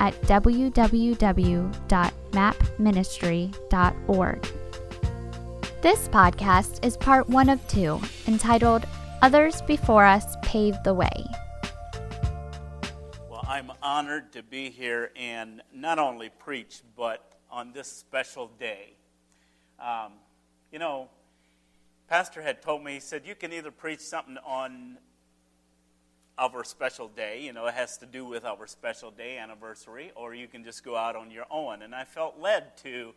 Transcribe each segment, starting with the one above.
at www.mapministry.org. This podcast is part one of two, entitled Others Before Us Paved the Way. Well, I'm honored to be here and not only preach, but on this special day. Um, you know, Pastor had told me, he said, you can either preach something on our special day, you know, it has to do with our special day anniversary, or you can just go out on your own. And I felt led to,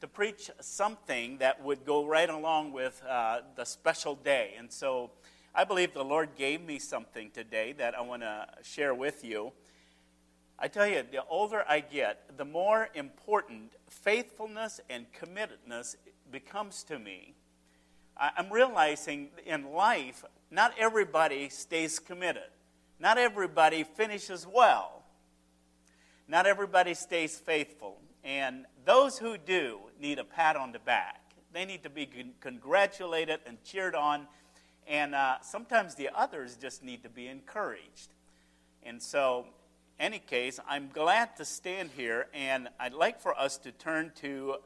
to preach something that would go right along with uh, the special day. And so I believe the Lord gave me something today that I want to share with you. I tell you, the older I get, the more important faithfulness and committedness becomes to me. I'm realizing in life, not everybody stays committed. Not everybody finishes well. Not everybody stays faithful. And those who do need a pat on the back. They need to be congratulated and cheered on. And uh, sometimes the others just need to be encouraged. And so, in any case, I'm glad to stand here, and I'd like for us to turn to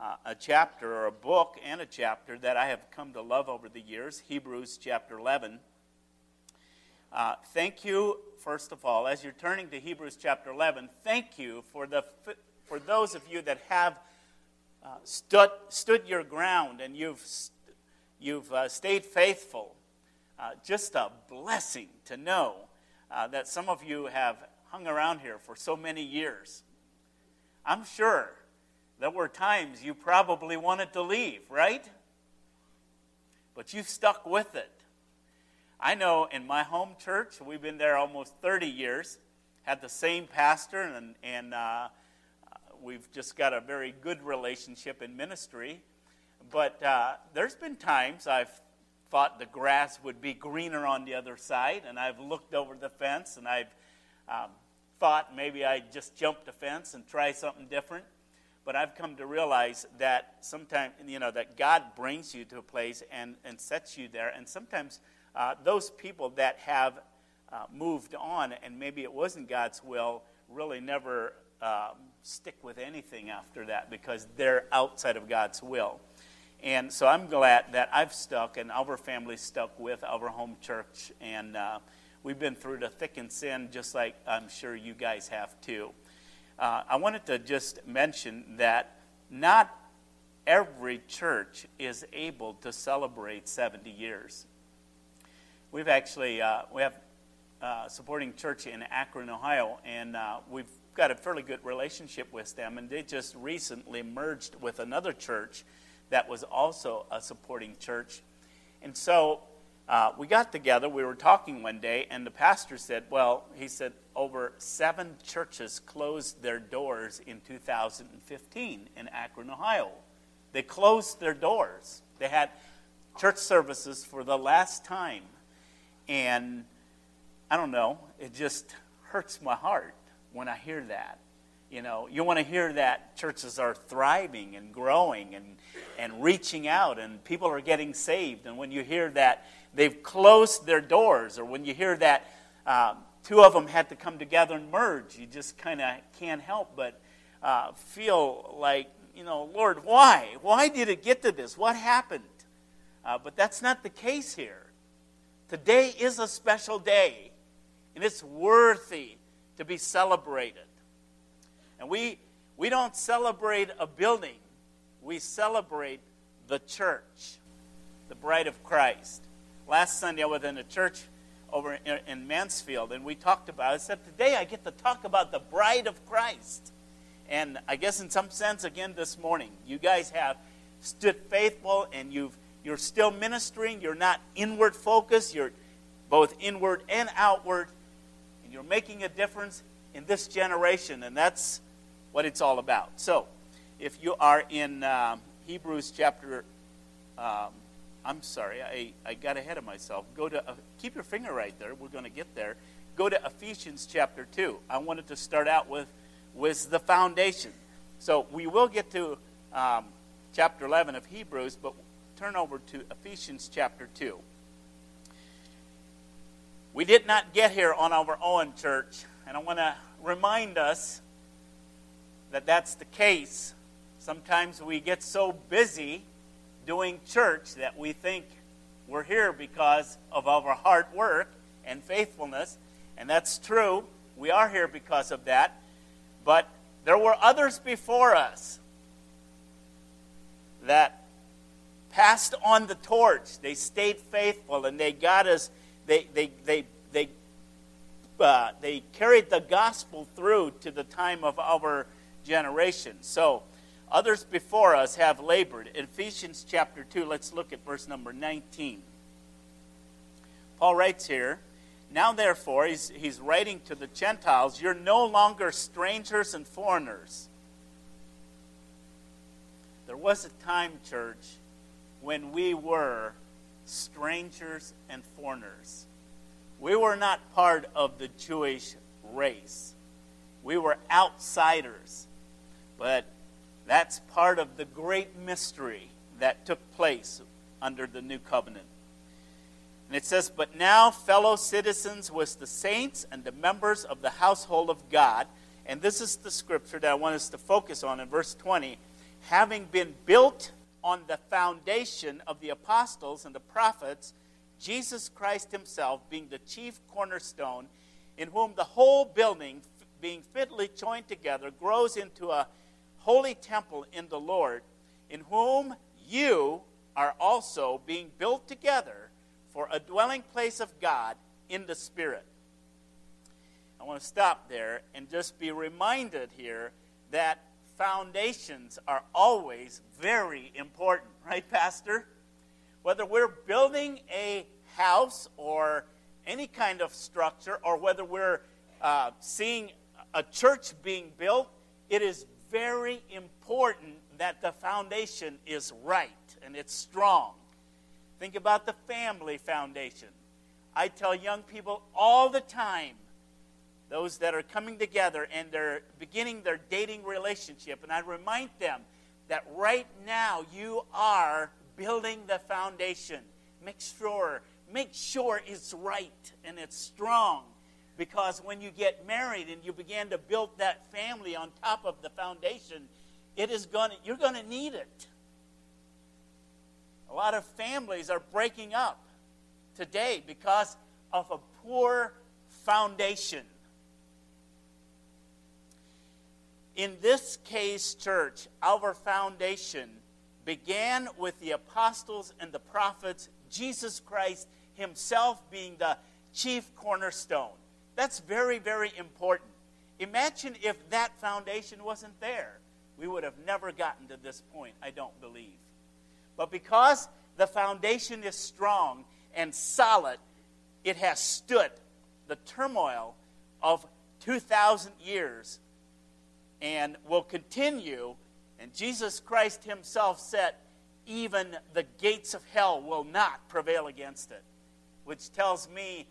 uh, a chapter or a book and a chapter that I have come to love over the years Hebrews chapter 11. Uh, thank you, first of all, as you're turning to Hebrews chapter 11, thank you for, the, for those of you that have uh, stood, stood your ground and you've, you've uh, stayed faithful. Uh, just a blessing to know uh, that some of you have hung around here for so many years. I'm sure there were times you probably wanted to leave, right? But you've stuck with it. I know in my home church, we've been there almost 30 years, had the same pastor, and, and uh, we've just got a very good relationship in ministry. But uh, there's been times I've thought the grass would be greener on the other side, and I've looked over the fence and I've um, thought maybe I'd just jump the fence and try something different. But I've come to realize that sometimes, you know, that God brings you to a place and, and sets you there. And sometimes uh, those people that have uh, moved on and maybe it wasn't God's will really never um, stick with anything after that because they're outside of God's will. And so I'm glad that I've stuck and our family stuck with our home church. And uh, we've been through the thick and thin, just like I'm sure you guys have too. Uh, I wanted to just mention that not every church is able to celebrate 70 years. We've actually uh, we have uh, supporting church in Akron, Ohio, and uh, we've got a fairly good relationship with them. And they just recently merged with another church that was also a supporting church. And so uh, we got together, we were talking one day, and the pastor said, Well, he said, over seven churches closed their doors in 2015 in Akron, Ohio. They closed their doors. They had church services for the last time. And I don't know, it just hurts my heart when I hear that. You know, you want to hear that churches are thriving and growing and, and reaching out and people are getting saved. And when you hear that they've closed their doors, or when you hear that um, two of them had to come together and merge, you just kind of can't help but uh, feel like, you know, Lord, why? Why did it get to this? What happened? Uh, but that's not the case here. Today is a special day, and it's worthy to be celebrated. And we, we don't celebrate a building, we celebrate the church, the bride of Christ. Last Sunday, I was in a church over in Mansfield, and we talked about. I said, "Today, I get to talk about the bride of Christ." And I guess, in some sense, again this morning, you guys have stood faithful, and you've you're still ministering. You're not inward focused. You're both inward and outward, and you're making a difference in this generation. And that's what it's all about. So, if you are in um, Hebrews chapter, um, I'm sorry, I, I got ahead of myself. Go to, uh, keep your finger right there. We're going to get there. Go to Ephesians chapter 2. I wanted to start out with, with the foundation. So, we will get to um, chapter 11 of Hebrews, but turn over to Ephesians chapter 2. We did not get here on our own, church, and I want to remind us that that's the case. Sometimes we get so busy doing church that we think we're here because of our hard work and faithfulness, and that's true. We are here because of that. But there were others before us that passed on the torch. They stayed faithful and they got us they, they, they, they, uh, they carried the gospel through to the time of our generation. So, others before us have labored. In Ephesians chapter 2, let's look at verse number 19. Paul writes here, Now therefore, he's, he's writing to the Gentiles, you're no longer strangers and foreigners. There was a time, church, when we were strangers and foreigners. We were not part of the Jewish race. We were outsiders. But that's part of the great mystery that took place under the new covenant. And it says, But now, fellow citizens with the saints and the members of the household of God, and this is the scripture that I want us to focus on in verse 20, having been built on the foundation of the apostles and the prophets, Jesus Christ himself being the chief cornerstone, in whom the whole building, being fitly joined together, grows into a holy temple in the Lord, in whom you are also being built together for a dwelling place of God in the Spirit. I want to stop there and just be reminded here that foundations are always very important, right, Pastor? Whether we're building a house or any kind of structure, or whether we're uh, seeing a church being built, it is very important that the foundation is right and it's strong. Think about the family foundation. I tell young people all the time those that are coming together and they're beginning their dating relationship. And I remind them that right now you are building the foundation. Make sure, make sure it's right and it's strong. Because when you get married and you begin to build that family on top of the foundation, it is going to, you're going to need it. A lot of families are breaking up today because of a poor foundation. In this case, church, our foundation began with the apostles and the prophets, Jesus Christ himself being the chief cornerstone. That's very, very important. Imagine if that foundation wasn't there. We would have never gotten to this point, I don't believe. But because the foundation is strong and solid, it has stood the turmoil of 2,000 years and will continue. And Jesus Christ himself said, even the gates of hell will not prevail against it, which tells me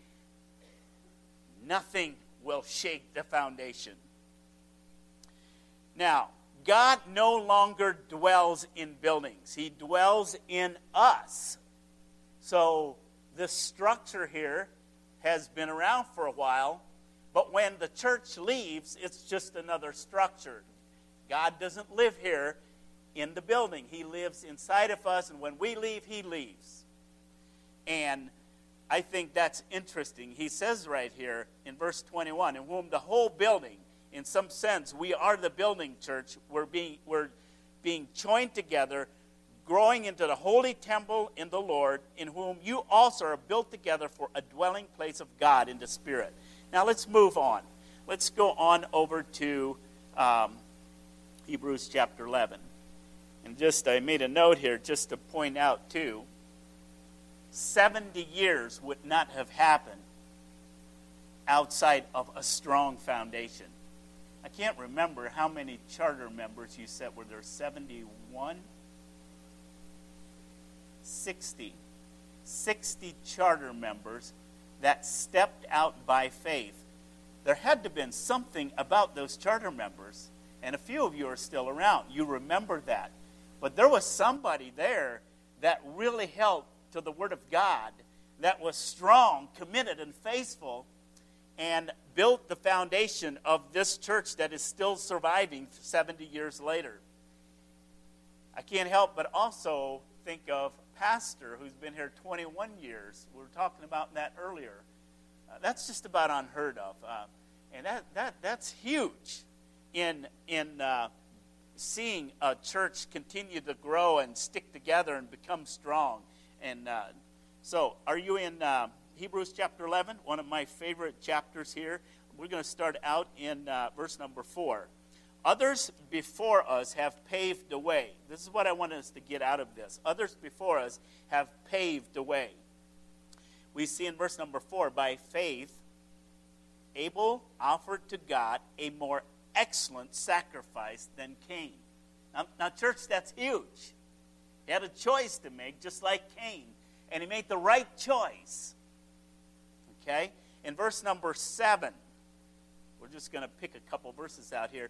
nothing will shake the foundation. Now, God no longer dwells in buildings, He dwells in us. So, this structure here has been around for a while, but when the church leaves, it's just another structure. God doesn't live here in the building, He lives inside of us, and when we leave, He leaves. And I think that's interesting. He says right here in verse 21 in whom the whole building, in some sense, we are the building church. We're being, we're being joined together, growing into the holy temple in the Lord, in whom you also are built together for a dwelling place of God in the Spirit. Now let's move on. Let's go on over to um, Hebrews chapter 11. And just, I made a note here just to point out, too 70 years would not have happened outside of a strong foundation. I can't remember how many charter members you said. Were there 71? 60. 60 charter members that stepped out by faith. There had to have been something about those charter members, and a few of you are still around. You remember that. But there was somebody there that really held to the Word of God, that was strong, committed, and faithful, and built the foundation of this church that is still surviving 70 years later. I can't help but also think of Pastor who's been here 21 years. We were talking about that earlier. Uh, that's just about unheard of. Uh, and that, that, that's huge in, in uh, seeing a church continue to grow and stick together and become strong. And uh, so, are you in uh, Hebrews chapter 11? One of my favorite chapters here. We're going to start out in uh, verse number 4. Others before us have paved the way. This is what I want us to get out of this. Others before us have paved the way. We see in verse number 4 by faith, Abel offered to God a more excellent sacrifice than Cain. Now, now, church, that's huge. He had a choice to make, just like Cain, and he made the right choice. Okay? In verse number 7, we're just going to pick a couple verses out here.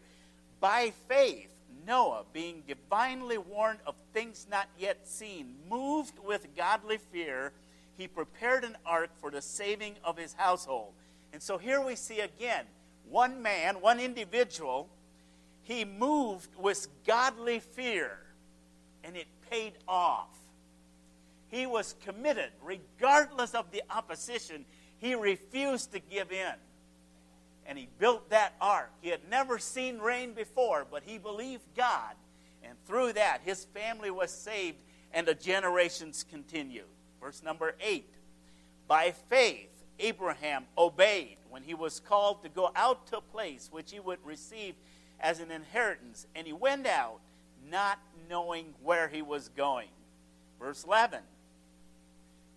By faith, Noah, being divinely warned of things not yet seen, moved with godly fear, he prepared an ark for the saving of his household. And so here we see again one man, one individual, he moved with godly fear, and it paid off. He was committed, regardless of the opposition, he refused to give in. And he built that ark. He had never seen rain before, but he believed God. And through that, his family was saved and the generations continued. Verse number eight. By faith, Abraham obeyed when he was called to go out to a place which he would receive as an inheritance, and he went out not knowing where he was going. Verse 11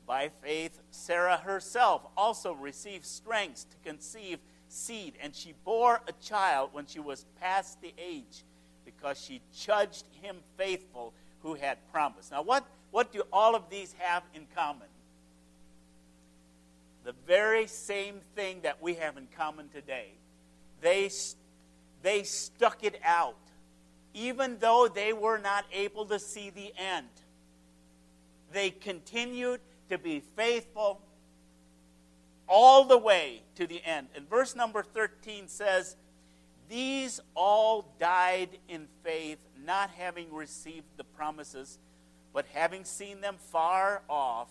By faith, Sarah herself also received strength to conceive seed, and she bore a child when she was past the age, because she judged him faithful who had promised. Now, what, what do all of these have in common? the very same thing that we have in common today. They, they stuck it out, even though they were not able to see the end. They continued to be faithful all the way to the end. And verse number 13 says, These all died in faith, not having received the promises, but having seen them far off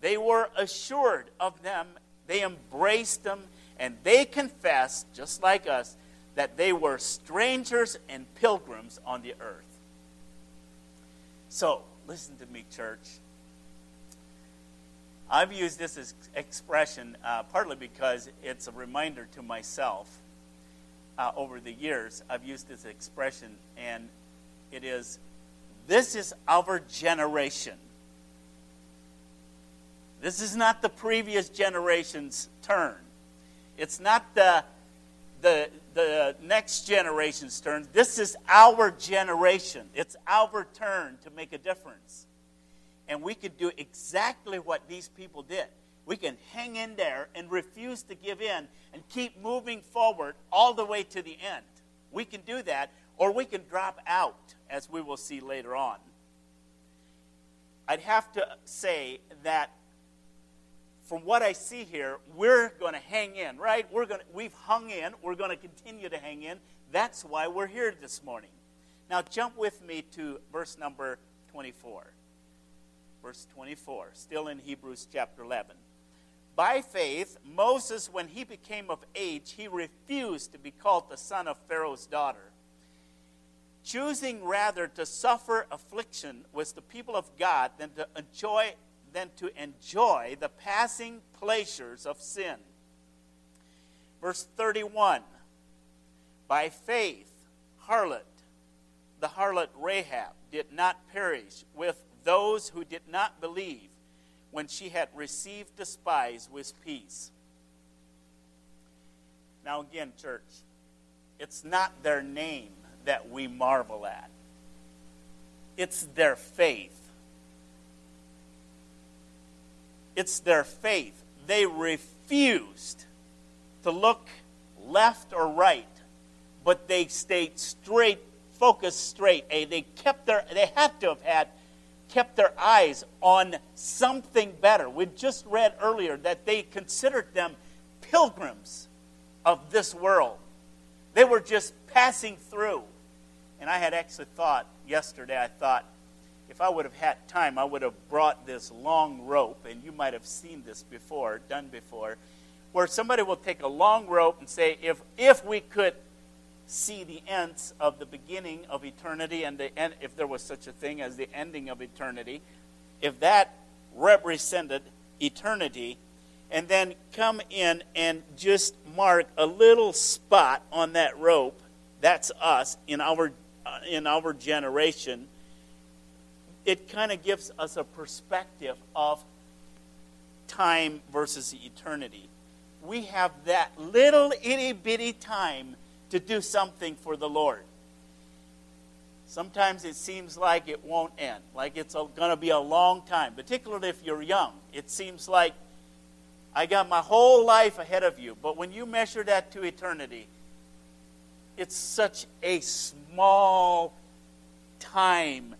they were assured of them, they embraced them, and they confessed, just like us, that they were strangers and pilgrims on the earth. So, listen to me, church. I've used this as expression uh, partly because it's a reminder to myself uh, over the years. I've used this expression, and it is this is our generation. This is not the previous generation's turn. It's not the, the, the next generation's turn. This is our generation. It's our turn to make a difference. And we could do exactly what these people did. We can hang in there and refuse to give in and keep moving forward all the way to the end. We can do that, or we can drop out, as we will see later on. I'd have to say that from what I see here, we're going to hang in, right? We're going to, we've hung in. We're going to continue to hang in. That's why we're here this morning. Now, jump with me to verse number 24. Verse 24, still in Hebrews chapter 11. By faith, Moses, when he became of age, he refused to be called the son of Pharaoh's daughter, choosing rather to suffer affliction with the people of God than to enjoy than to enjoy the passing pleasures of sin. Verse 31 By faith, harlot, the harlot Rahab, did not perish with those who did not believe when she had received the spies with peace. Now, again, church, it's not their name that we marvel at, it's their faith. It's their faith. They refused to look left or right, but they stayed straight, focused straight. They kept their, they had to have had kept their eyes on something better. We just read earlier that they considered them pilgrims of this world. They were just passing through. And I had actually thought yesterday, I thought, if I would have had time, I would have brought this long rope, and you might have seen this before, done before, where somebody will take a long rope and say, if, if we could see the ends of the beginning of eternity and the end, if there was such a thing as the ending of eternity, if that represented eternity, and then come in and just mark a little spot on that rope, that's us in our uh, in our generation. It kind of gives us a perspective of time versus eternity. We have that little itty bitty time to do something for the Lord. Sometimes it seems like it won't end, like it's going to be a long time, particularly if you're young. It seems like I got my whole life ahead of you, but when you measure that to eternity, it's such a small time.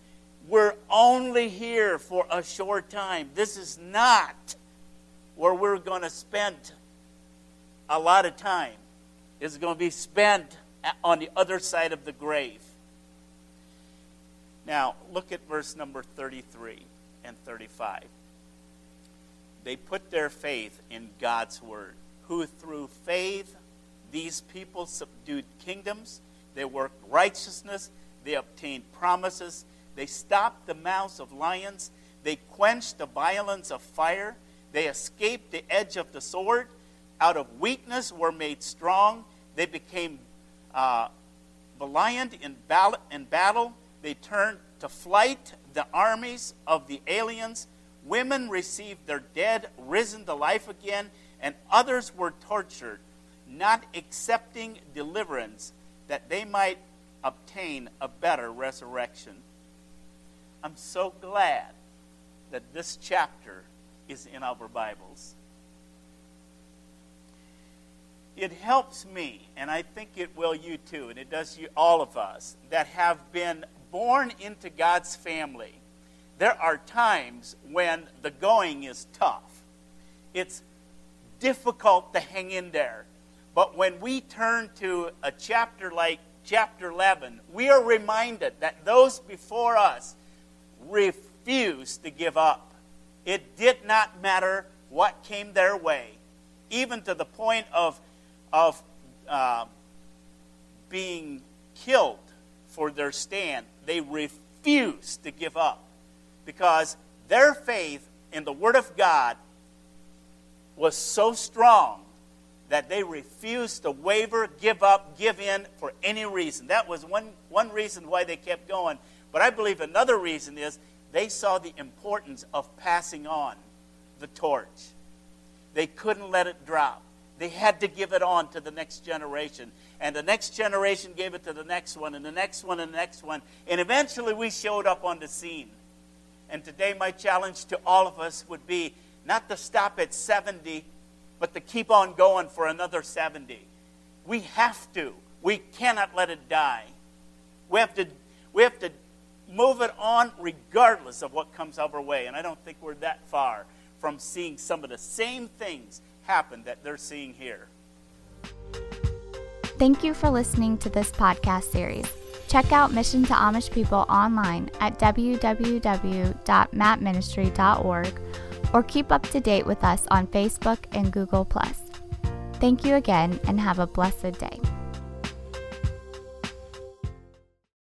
We're only here for a short time. This is not where we're going to spend a lot of time It's going to be spent on the other side of the grave. Now, look at verse number 33 and 35. They put their faith in God's word, who through faith these people subdued kingdoms, they worked righteousness, they obtained promises, they stopped the mouths of lions, they quenched the violence of fire, they escaped the edge of the sword, out of weakness were made strong, they became uh, valiant in, in battle. They turned to flight the armies of the aliens. Women received their dead risen to life again, and others were tortured, not accepting deliverance that they might obtain a better resurrection. I'm so glad that this chapter is in our Bibles it helps me, and I think it will you too, and it does you, all of us that have been born into God's family. There are times when the going is tough. It's difficult to hang in there. But when we turn to a chapter like chapter 11, we are reminded that those before us refused to give up. It did not matter what came their way, even to the point of of uh, being killed for their stand, they refused to give up because their faith in the Word of God was so strong that they refused to waver, give up, give in for any reason. That was one, one reason why they kept going. But I believe another reason is they saw the importance of passing on the torch. They couldn't let it drop. They had to give it on to the next generation. And the next generation gave it to the next one, and the next one, and the next one. And eventually we showed up on the scene. And today, my challenge to all of us would be not to stop at 70, but to keep on going for another 70. We have to. We cannot let it die. We have to, we have to move it on regardless of what comes our way. And I don't think we're that far from seeing some of the same things happen that they're seeing here. Thank you for listening to this podcast series. Check out Mission to Amish People online at www.mapministry.org or keep up to date with us on Facebook and Google. Plus. Thank you again and have a blessed day.